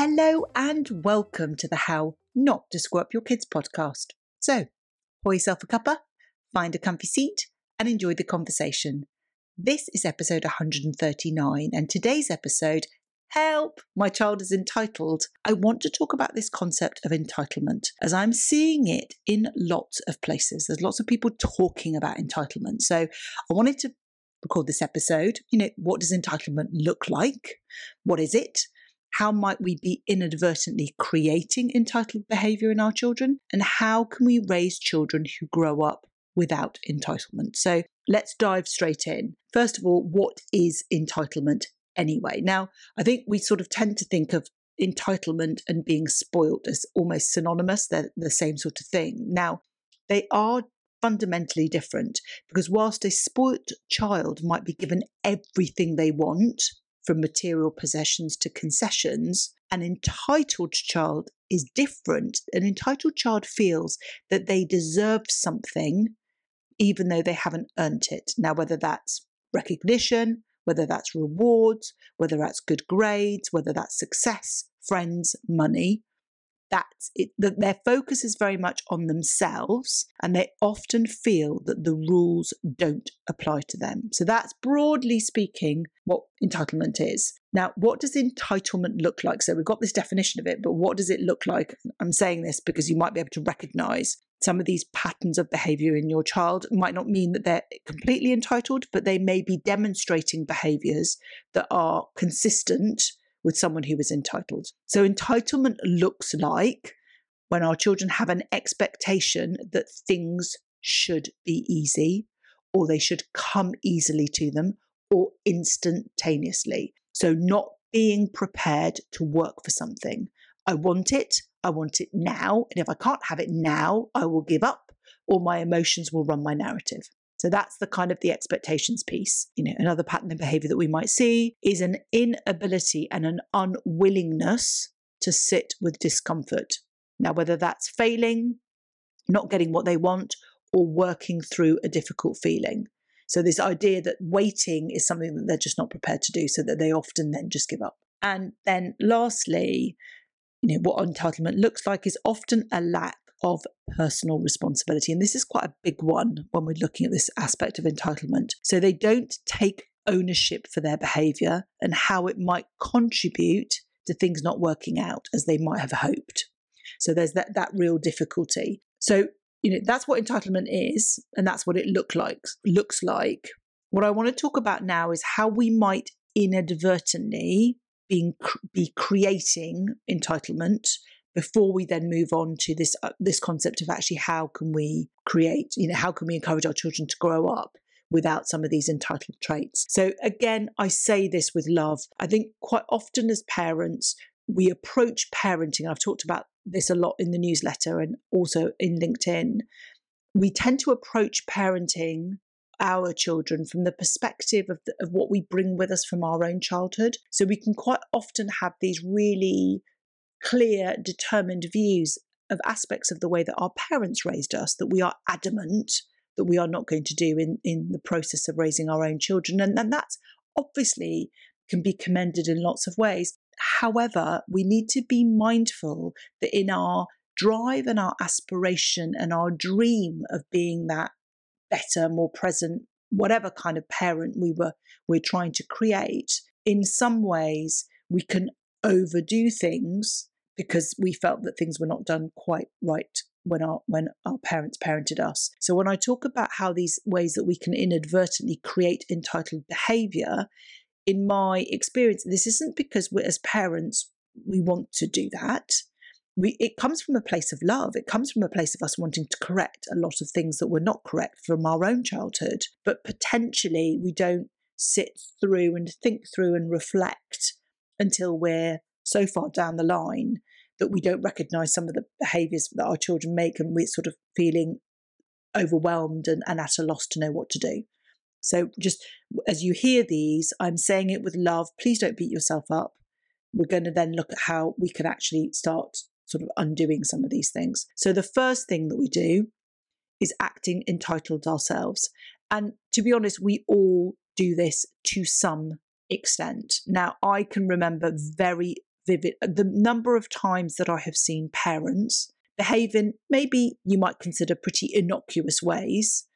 Hello and welcome to the How Not to Screw Up Your Kids podcast. So, pour yourself a cuppa, find a comfy seat, and enjoy the conversation. This is episode 139, and today's episode Help! My child is entitled. I want to talk about this concept of entitlement as I'm seeing it in lots of places. There's lots of people talking about entitlement. So I wanted to record this episode. You know, what does entitlement look like? What is it? How might we be inadvertently creating entitled behavior in our children? And how can we raise children who grow up without entitlement? So let's dive straight in. First of all, what is entitlement anyway? Now, I think we sort of tend to think of entitlement and being spoilt as almost synonymous, they're the same sort of thing. Now, they are fundamentally different because whilst a spoilt child might be given everything they want, from material possessions to concessions, an entitled child is different. An entitled child feels that they deserve something even though they haven't earned it. Now, whether that's recognition, whether that's rewards, whether that's good grades, whether that's success, friends, money, that's it that their focus is very much on themselves and they often feel that the rules don't apply to them. So that's broadly speaking what entitlement is. Now what does entitlement look like? So we've got this definition of it but what does it look like? I'm saying this because you might be able to recognize some of these patterns of behavior in your child. Might not mean that they're completely entitled but they may be demonstrating behaviors that are consistent with someone who is entitled. So, entitlement looks like when our children have an expectation that things should be easy or they should come easily to them or instantaneously. So, not being prepared to work for something. I want it, I want it now. And if I can't have it now, I will give up or my emotions will run my narrative. So that's the kind of the expectations piece. You know, another pattern of behavior that we might see is an inability and an unwillingness to sit with discomfort. Now, whether that's failing, not getting what they want, or working through a difficult feeling. So, this idea that waiting is something that they're just not prepared to do, so that they often then just give up. And then, lastly, you know, what entitlement looks like is often a lack of personal responsibility. And this is quite a big one when we're looking at this aspect of entitlement. So they don't take ownership for their behavior and how it might contribute to things not working out as they might have hoped. So there's that that real difficulty. So you know that's what entitlement is and that's what it look like looks like. What I want to talk about now is how we might inadvertently being be creating entitlement before we then move on to this uh, this concept of actually how can we create you know how can we encourage our children to grow up without some of these entitled traits so again i say this with love i think quite often as parents we approach parenting i've talked about this a lot in the newsletter and also in linkedin we tend to approach parenting our children from the perspective of, the, of what we bring with us from our own childhood. So we can quite often have these really clear, determined views of aspects of the way that our parents raised us that we are adamant that we are not going to do in, in the process of raising our own children. And, and that's obviously can be commended in lots of ways. However, we need to be mindful that in our drive and our aspiration and our dream of being that better, more present, whatever kind of parent we were we're trying to create, in some ways we can overdo things because we felt that things were not done quite right when our when our parents parented us. So when I talk about how these ways that we can inadvertently create entitled behavior, in my experience, this isn't because we as parents we want to do that. We, it comes from a place of love. It comes from a place of us wanting to correct a lot of things that were not correct from our own childhood. But potentially, we don't sit through and think through and reflect until we're so far down the line that we don't recognize some of the behaviors that our children make and we're sort of feeling overwhelmed and, and at a loss to know what to do. So, just as you hear these, I'm saying it with love. Please don't beat yourself up. We're going to then look at how we can actually start sort of undoing some of these things. So, the first thing that we do is acting entitled ourselves. And to be honest, we all do this to some extent. Now, I can remember very, vivid. Uh, the number of times that I have seen parents behave in maybe you might consider pretty innocuous ways,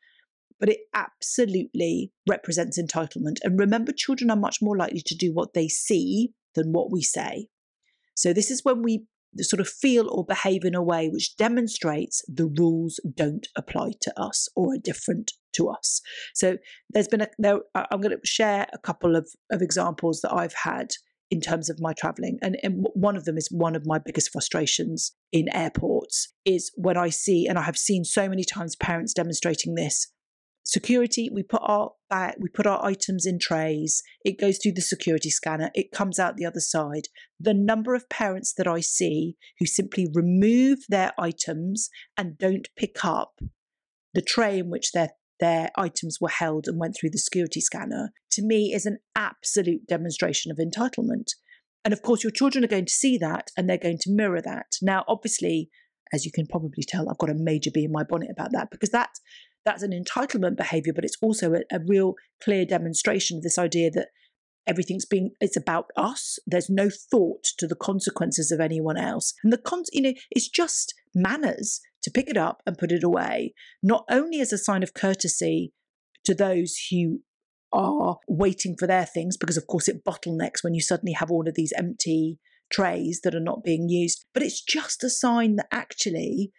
but it absolutely represents entitlement. And remember, children are much more likely to do what they see than what we say. So, this is when we sort of feel or behave in a way which demonstrates the rules don't apply to us or are different to us. So, there's been a, there, I'm going to share a couple of, of examples that I've had in terms of my traveling. And, and one of them is one of my biggest frustrations in airports is when I see, and I have seen so many times parents demonstrating this. Security, we put our bag, we put our items in trays, it goes through the security scanner, it comes out the other side. The number of parents that I see who simply remove their items and don't pick up the tray in which their their items were held and went through the security scanner, to me is an absolute demonstration of entitlement. And of course, your children are going to see that and they're going to mirror that. Now, obviously, as you can probably tell, I've got a major bee in my bonnet about that because that that's an entitlement behavior, but it's also a, a real clear demonstration of this idea that everything's being it's about us there's no thought to the consequences of anyone else and the con you know it's just manners to pick it up and put it away not only as a sign of courtesy to those who are waiting for their things because of course it bottlenecks when you suddenly have all of these empty trays that are not being used but it's just a sign that actually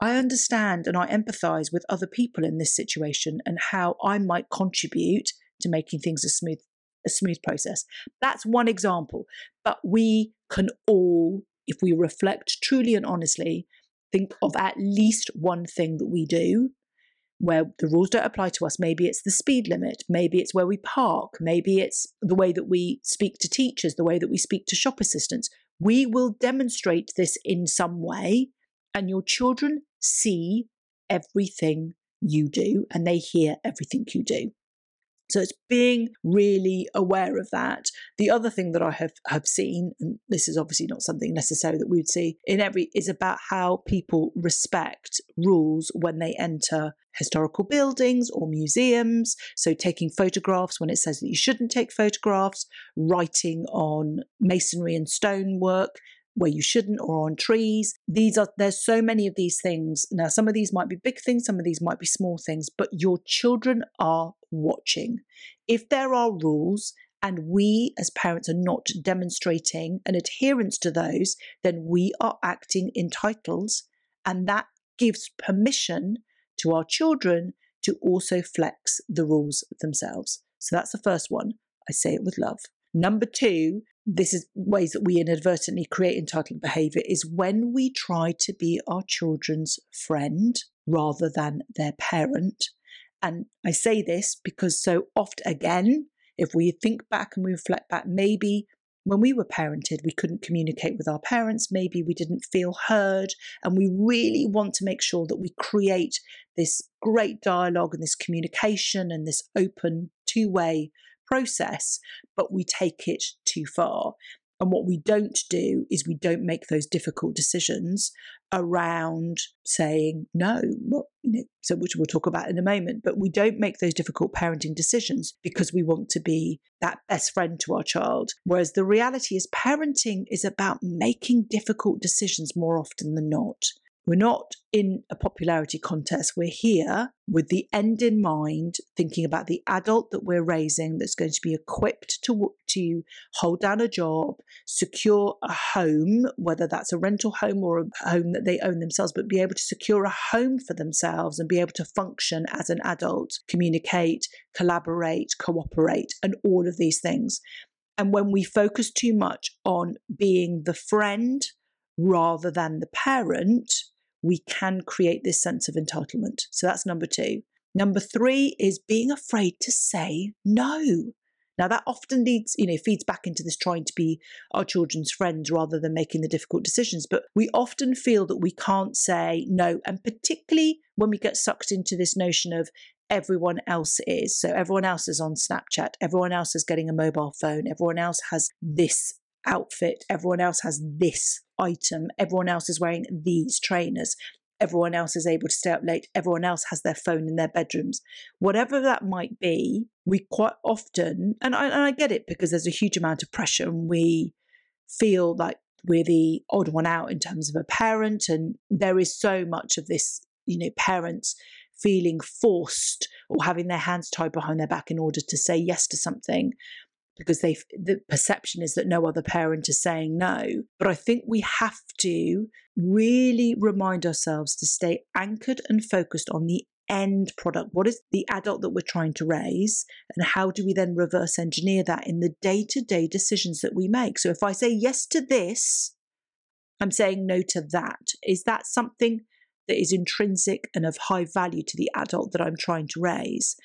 I understand and I empathize with other people in this situation and how I might contribute to making things as smooth a smooth process. That's one example. But we can all, if we reflect truly and honestly, think of at least one thing that we do where the rules don't apply to us. Maybe it's the speed limit, maybe it's where we park, maybe it's the way that we speak to teachers, the way that we speak to shop assistants. We will demonstrate this in some way, and your children see everything you do and they hear everything you do. So it's being really aware of that. The other thing that I have, have seen, and this is obviously not something necessarily that we would see in every, is about how people respect rules when they enter historical buildings or museums. So taking photographs when it says that you shouldn't take photographs, writing on masonry and stonework, where you shouldn't or on trees. These are there's so many of these things. Now some of these might be big things, some of these might be small things, but your children are watching. If there are rules and we as parents are not demonstrating an adherence to those, then we are acting entitled and that gives permission to our children to also flex the rules themselves. So that's the first one. I say it with love. Number two, this is ways that we inadvertently create entitled behavior is when we try to be our children's friend rather than their parent. And I say this because so oft again, if we think back and we reflect back, maybe when we were parented, we couldn't communicate with our parents, maybe we didn't feel heard, and we really want to make sure that we create this great dialogue and this communication and this open two way process, but we take it too far. And what we don't do is we don't make those difficult decisions around saying no. Well, you know, so which we'll talk about in a moment. But we don't make those difficult parenting decisions because we want to be that best friend to our child. Whereas the reality is, parenting is about making difficult decisions more often than not. We're not in a popularity contest. We're here with the end in mind, thinking about the adult that we're raising that's going to be equipped to, to hold down a job, secure a home, whether that's a rental home or a home that they own themselves, but be able to secure a home for themselves and be able to function as an adult, communicate, collaborate, cooperate, and all of these things. And when we focus too much on being the friend rather than the parent, we can create this sense of entitlement. So that's number two. Number three is being afraid to say no. Now that often leads, you know, feeds back into this trying to be our children's friends rather than making the difficult decisions. But we often feel that we can't say no. And particularly when we get sucked into this notion of everyone else is. So everyone else is on Snapchat, everyone else is getting a mobile phone, everyone else has this outfit, everyone else has this item, everyone else is wearing these trainers, everyone else is able to stay up late, everyone else has their phone in their bedrooms. Whatever that might be, we quite often, and I, and I get it because there's a huge amount of pressure and we feel like we're the odd one out in terms of a parent. And there is so much of this, you know, parents feeling forced or having their hands tied behind their back in order to say yes to something because they the perception is that no other parent is saying no. But i think we have to really remind ourselves to stay anchored and focused on the end product. What is the adult that we're trying to raise and how do we then reverse engineer that in the day-to-day decisions that we make? So if i say yes to this i'm saying no to that. Is that something that is intrinsic and of high value to the adult that i'm trying to raise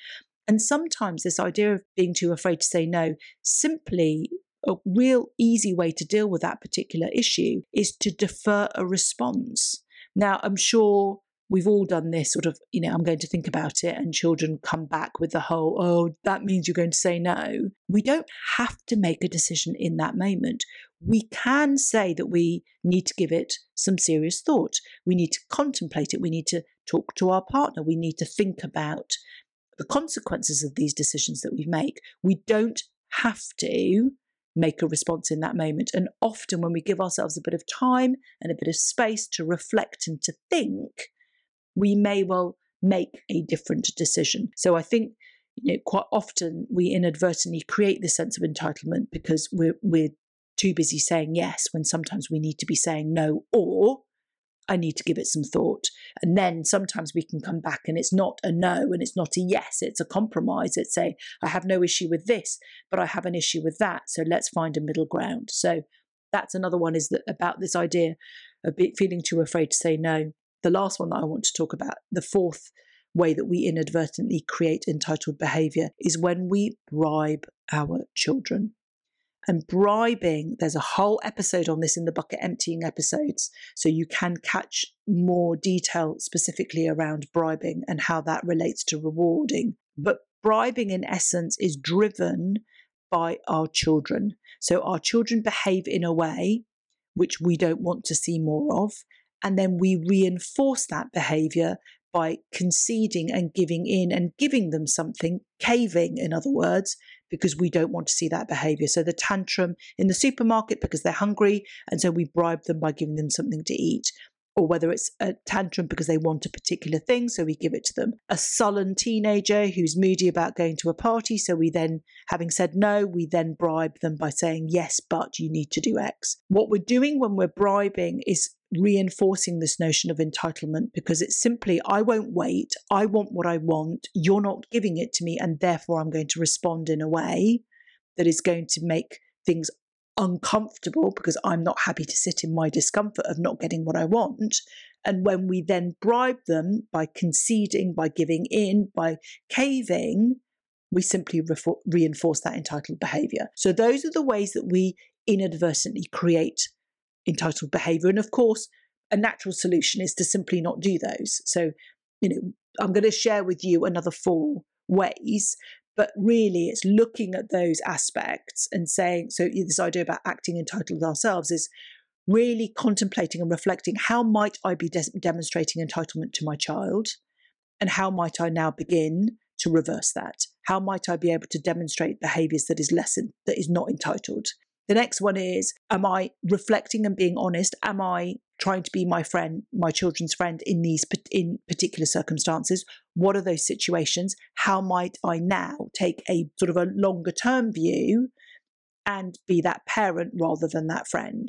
and sometimes this idea of being too afraid to say no, simply a real easy way to deal with that particular issue is to defer a response. Now, I'm sure we've all done this sort of, you know, I'm going to think about it, and children come back with the whole, oh, that means you're going to say no. We don't have to make a decision in that moment. We can say that we need to give it some serious thought. We need to contemplate it. We need to talk to our partner. We need to think about the consequences of these decisions that we make. We don't have to make a response in that moment. And often, when we give ourselves a bit of time and a bit of space to reflect and to think, we may well make a different decision. So I think you know quite often we inadvertently create this sense of entitlement because we're we're too busy saying yes when sometimes we need to be saying no or I need to give it some thought. And then sometimes we can come back and it's not a no and it's not a yes, it's a compromise. It's a, I have no issue with this, but I have an issue with that. So let's find a middle ground. So that's another one is that about this idea of feeling too afraid to say no. The last one that I want to talk about, the fourth way that we inadvertently create entitled behavior is when we bribe our children and bribing. There's a whole episode on this in the bucket emptying episodes. So you can catch more detail specifically around bribing and how that relates to rewarding. But bribing, in essence, is driven by our children. So our children behave in a way which we don't want to see more of. And then we reinforce that behavior by conceding and giving in and giving them something, caving, in other words, because we don't want to see that behavior. So the tantrum in the supermarket because they're hungry, and so we bribe them by giving them something to eat. Or whether it's a tantrum because they want a particular thing, so we give it to them. A sullen teenager who's moody about going to a party, so we then, having said no, we then bribe them by saying, yes, but you need to do X. What we're doing when we're bribing is reinforcing this notion of entitlement because it's simply, I won't wait. I want what I want. You're not giving it to me. And therefore, I'm going to respond in a way that is going to make things uncomfortable because I'm not happy to sit in my discomfort of not getting what I want. And when we then bribe them by conceding, by giving in, by caving, we simply re- reinforce that entitled behavior. So, those are the ways that we inadvertently create entitled behavior. And of course, a natural solution is to simply not do those. So, you know, I'm going to share with you another four ways, but really it's looking at those aspects and saying, so this idea about acting entitled ourselves is really contemplating and reflecting how might I be de- demonstrating entitlement to my child? And how might I now begin to reverse that? How might I be able to demonstrate behaviors that is less that is not entitled? The next one is Am I reflecting and being honest? Am I trying to be my friend, my children's friend in these in particular circumstances? What are those situations? How might I now take a sort of a longer term view and be that parent rather than that friend?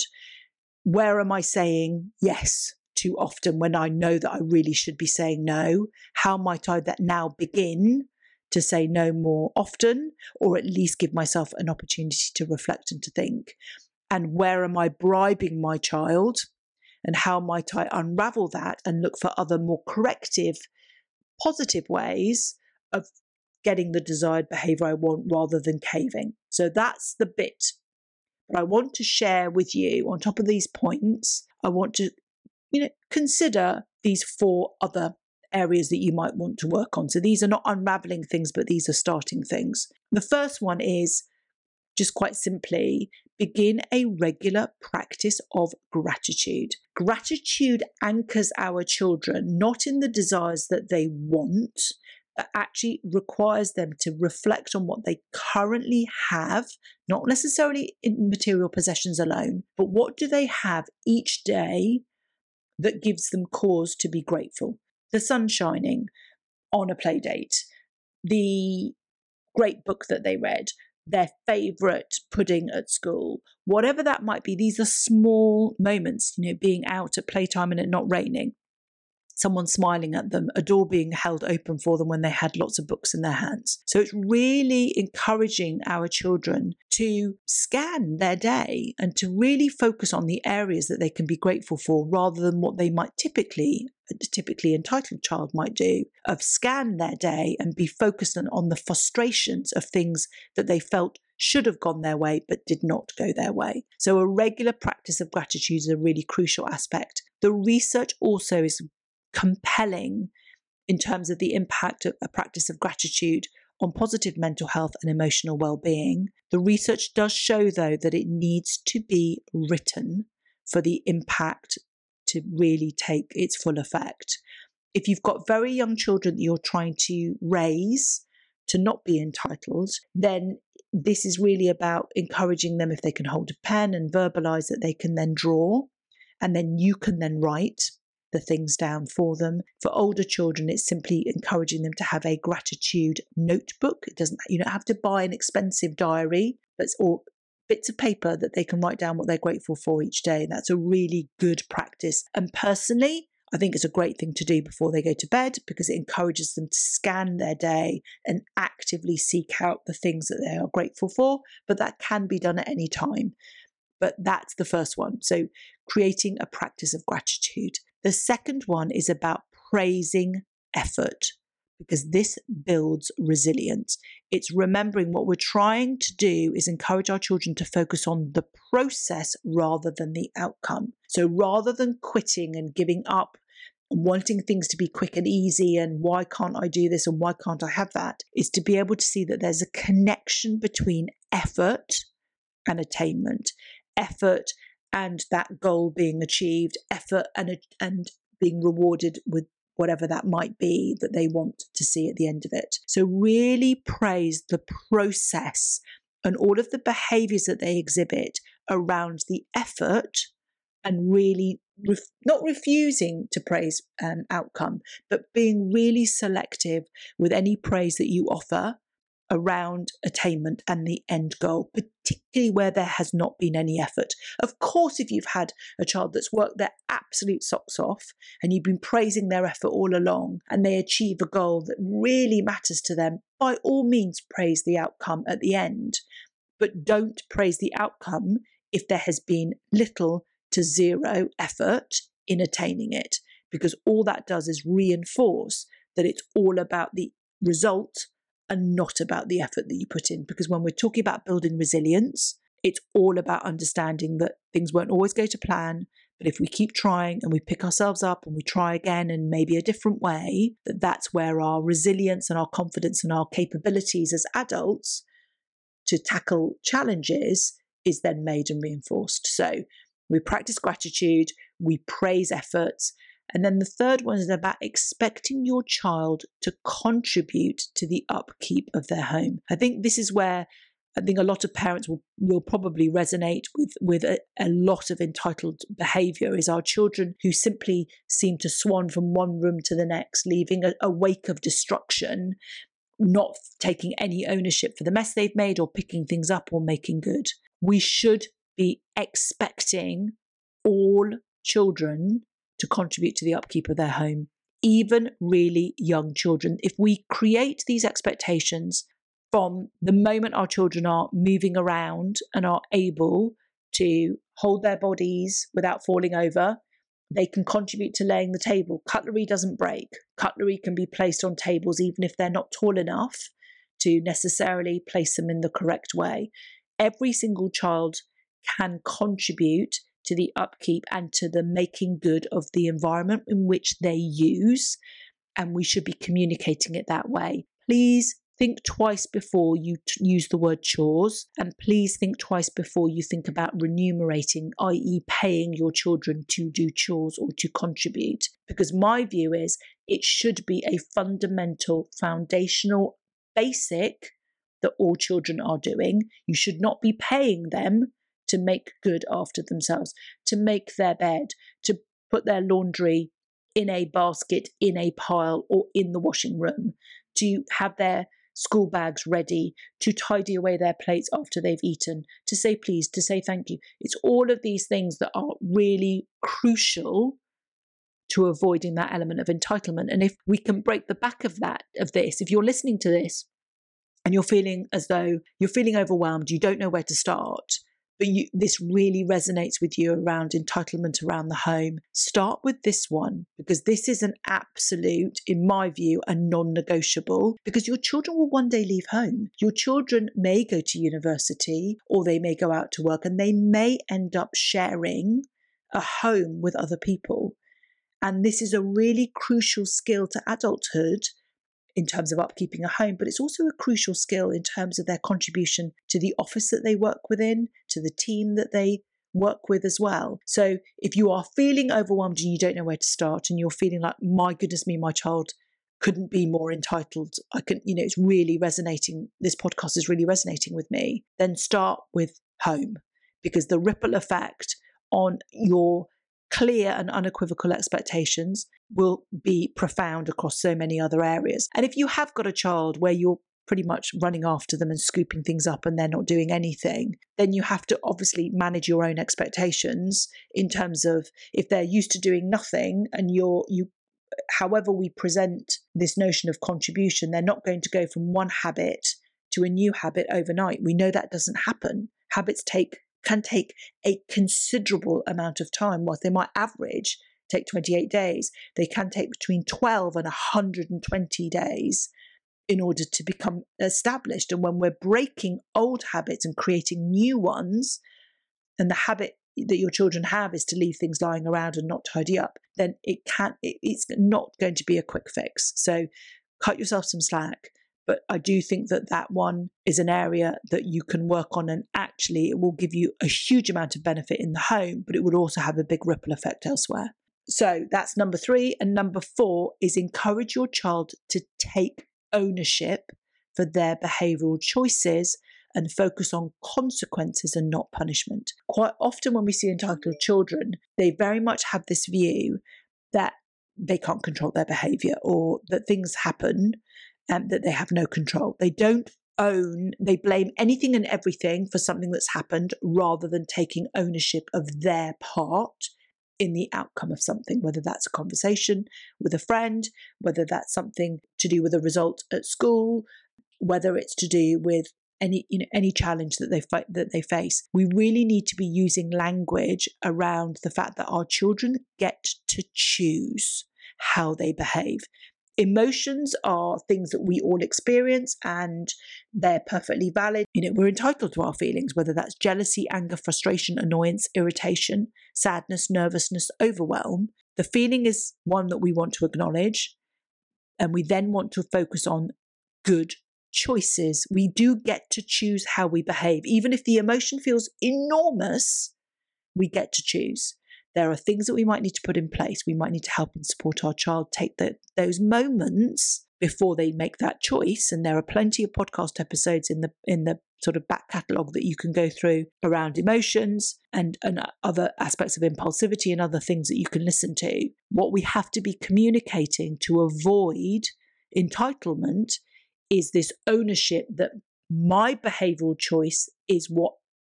Where am I saying yes too often when I know that I really should be saying no? How might I that now begin to say no more often, or at least give myself an opportunity to reflect and to think. And where am I bribing my child? And how might I unravel that and look for other more corrective, positive ways of getting the desired behavior I want rather than caving? So that's the bit. But I want to share with you, on top of these points, I want to you know, consider these four other areas that you might want to work on. So these are not unraveling things, but these are starting things. The first one is just quite simply begin a regular practice of gratitude. Gratitude anchors our children not in the desires that they want, but actually requires them to reflect on what they currently have, not necessarily in material possessions alone, but what do they have each day that gives them cause to be grateful? The sun shining on a play date, the great book that they read, their favorite pudding at school, whatever that might be. These are small moments, you know, being out at playtime and it not raining someone smiling at them, a door being held open for them when they had lots of books in their hands. So it's really encouraging our children to scan their day and to really focus on the areas that they can be grateful for rather than what they might typically a typically entitled child might do of scan their day and be focused on, on the frustrations of things that they felt should have gone their way but did not go their way. So, a regular practice of gratitude is a really crucial aspect. The research also is compelling in terms of the impact of a practice of gratitude on positive mental health and emotional well-being. The research does show though that it needs to be written for the impact to really take its full effect. If you've got very young children that you're trying to raise to not be entitled, then this is really about encouraging them if they can hold a pen and verbalize that they can then draw and then you can then write the things down for them. For older children, it's simply encouraging them to have a gratitude notebook. It doesn't you don't have to buy an expensive diary, but or bits of paper that they can write down what they're grateful for each day. That's a really good practice. And personally, I think it's a great thing to do before they go to bed because it encourages them to scan their day and actively seek out the things that they are grateful for. But that can be done at any time. But that's the first one. So, creating a practice of gratitude. The second one is about praising effort because this builds resilience. It's remembering what we're trying to do is encourage our children to focus on the process rather than the outcome. So rather than quitting and giving up wanting things to be quick and easy and why can't I do this and why can't I have that, is to be able to see that there's a connection between effort and attainment. Effort and that goal being achieved, effort and and being rewarded with whatever that might be that they want to see at the end of it. So really praise the process and all of the behaviors that they exhibit around the effort and really ref- not refusing to praise um, outcome, but being really selective with any praise that you offer around attainment and the end goal, particularly where there has not been any effort. Of course, if you've had a child that's worked their absolute socks off and you've been praising their effort all along and they achieve a goal that really matters to them, by all means, praise the outcome at the end. But don't praise the outcome if there has been little to zero effort in attaining it, because all that does is reinforce that it's all about the result and not about the effort that you put in. Because when we're talking about building resilience, it's all about understanding that things won't always go to plan. But if we keep trying and we pick ourselves up and we try again and maybe a different way, that that's where our resilience and our confidence and our capabilities as adults to tackle challenges is then made and reinforced. So we practice gratitude, we praise efforts, and then the third one is about expecting your child to contribute to the upkeep of their home. I think this is where I think a lot of parents will, will probably resonate with, with a, a lot of entitled behavior is our children who simply seem to swan from one room to the next, leaving a, a wake of destruction, not taking any ownership for the mess they've made or picking things up or making good. We should be expecting all children to contribute to the upkeep of their home, even really young children. If we create these expectations from the moment our children are moving around and are able to hold their bodies without falling over, they can contribute to laying the table. Cutlery doesn't break. Cutlery can be placed on tables even if they're not tall enough to necessarily place them in the correct way. Every single child can contribute to the upkeep and to the making good of the environment in which they use. And we should be communicating it that way. Please think twice before you t- use the word chores, and please think twice before you think about remunerating, i.e., paying your children to do chores or to contribute. Because my view is it should be a fundamental, foundational, basic that all children are doing. You should not be paying them to make good after themselves, to make their bed, to put their laundry in a basket, in a pile, or in the washing room, to have their school bags ready, to tidy away their plates after they've eaten, to say please, to say thank you. It's all of these things that are really crucial to avoiding that element of entitlement. And if we can break the back of that, of this, if you're listening to this and you're feeling as though you're feeling overwhelmed, you don't know where to start, but you, this really resonates with you around entitlement around the home, start with this one because this is an absolute, in my view, a non negotiable because your children will one day leave home. Your children may go to university or they may go out to work and they may end up sharing a home with other people. And this is a really crucial skill to adulthood in terms of upkeeping a home, but it's also a crucial skill in terms of their contribution to the office that they work within, to the team that they work with as well. So if you are feeling overwhelmed and you don't know where to start and you're feeling like, my goodness me, my child couldn't be more entitled, I can, you know, it's really resonating, this podcast is really resonating with me, then start with home because the ripple effect on your clear and unequivocal expectations will be profound across so many other areas. And if you have got a child where you're pretty much running after them and scooping things up and they're not doing anything, then you have to obviously manage your own expectations in terms of if they're used to doing nothing and you're you however we present this notion of contribution, they're not going to go from one habit to a new habit overnight. We know that doesn't happen. Habits take can take a considerable amount of time, whilst they might average take 28 days, they can take between 12 and 120 days in order to become established. And when we're breaking old habits and creating new ones, and the habit that your children have is to leave things lying around and not tidy up, then it can it, it's not going to be a quick fix. So cut yourself some slack. But I do think that that one is an area that you can work on, and actually, it will give you a huge amount of benefit in the home, but it would also have a big ripple effect elsewhere. So that's number three. And number four is encourage your child to take ownership for their behavioral choices and focus on consequences and not punishment. Quite often, when we see entitled children, they very much have this view that they can't control their behavior or that things happen and that they have no control. They don't own, they blame anything and everything for something that's happened rather than taking ownership of their part in the outcome of something, whether that's a conversation with a friend, whether that's something to do with a result at school, whether it's to do with any you know any challenge that they fi- that they face we really need to be using language around the fact that our children get to choose how they behave emotions are things that we all experience and they're perfectly valid. You know, we're entitled to our feelings, whether that's jealousy, anger, frustration, annoyance, irritation, sadness, nervousness, overwhelm. The feeling is one that we want to acknowledge, and we then want to focus on good choices. We do get to choose how we behave. Even if the emotion feels enormous, we get to choose there are things that we might need to put in place. We might need to help and support our child take the, those moments before they make that choice. And there are plenty of podcast episodes in the in the sort of back catalogue that you can go through around emotions and, and other aspects of impulsivity and other things that you can listen to. What we have to be communicating to avoid entitlement is this ownership that my behavioral choice is what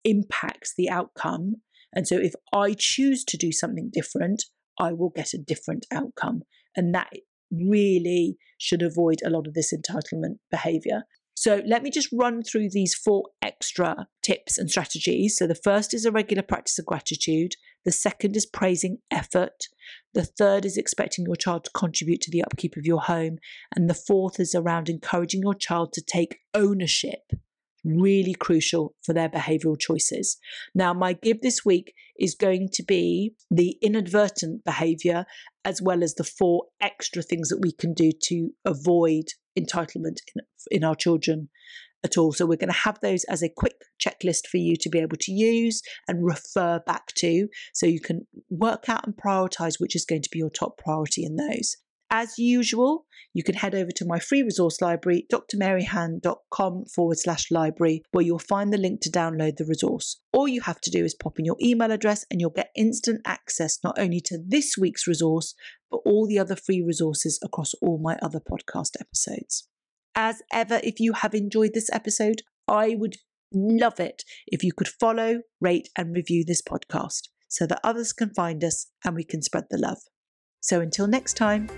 impacts the outcome and so if I choose to do something different, I will get a different outcome. And that really should avoid a lot of this entitlement behavior. So let me just run through these four extra tips and strategies. So the first is a regular practice of gratitude. The second is praising effort. The third is expecting your child to contribute to the upkeep of your home. And the fourth is around encouraging your child to take ownership. Really crucial for their behavioral choices. Now, my give this week is going to be the inadvertent behavior as well as the four extra things that we can do to avoid entitlement in, in our children at all. So we're going to have those as a quick checklist for you to be able to use and refer back to so you can work out and prioritize which is going to be your top priority in those. As usual, you can head over to my free resource library, drmaryhan.com forward slash library, where you'll find the link to download the resource. All you have to do is pop in your email address and you'll get instant access not only to this week's resource, but all the other free resources across all my other podcast episodes. As ever, if you have enjoyed this episode, I would love it if you could follow, rate, and review this podcast so that others can find us and we can spread the love. So until next time.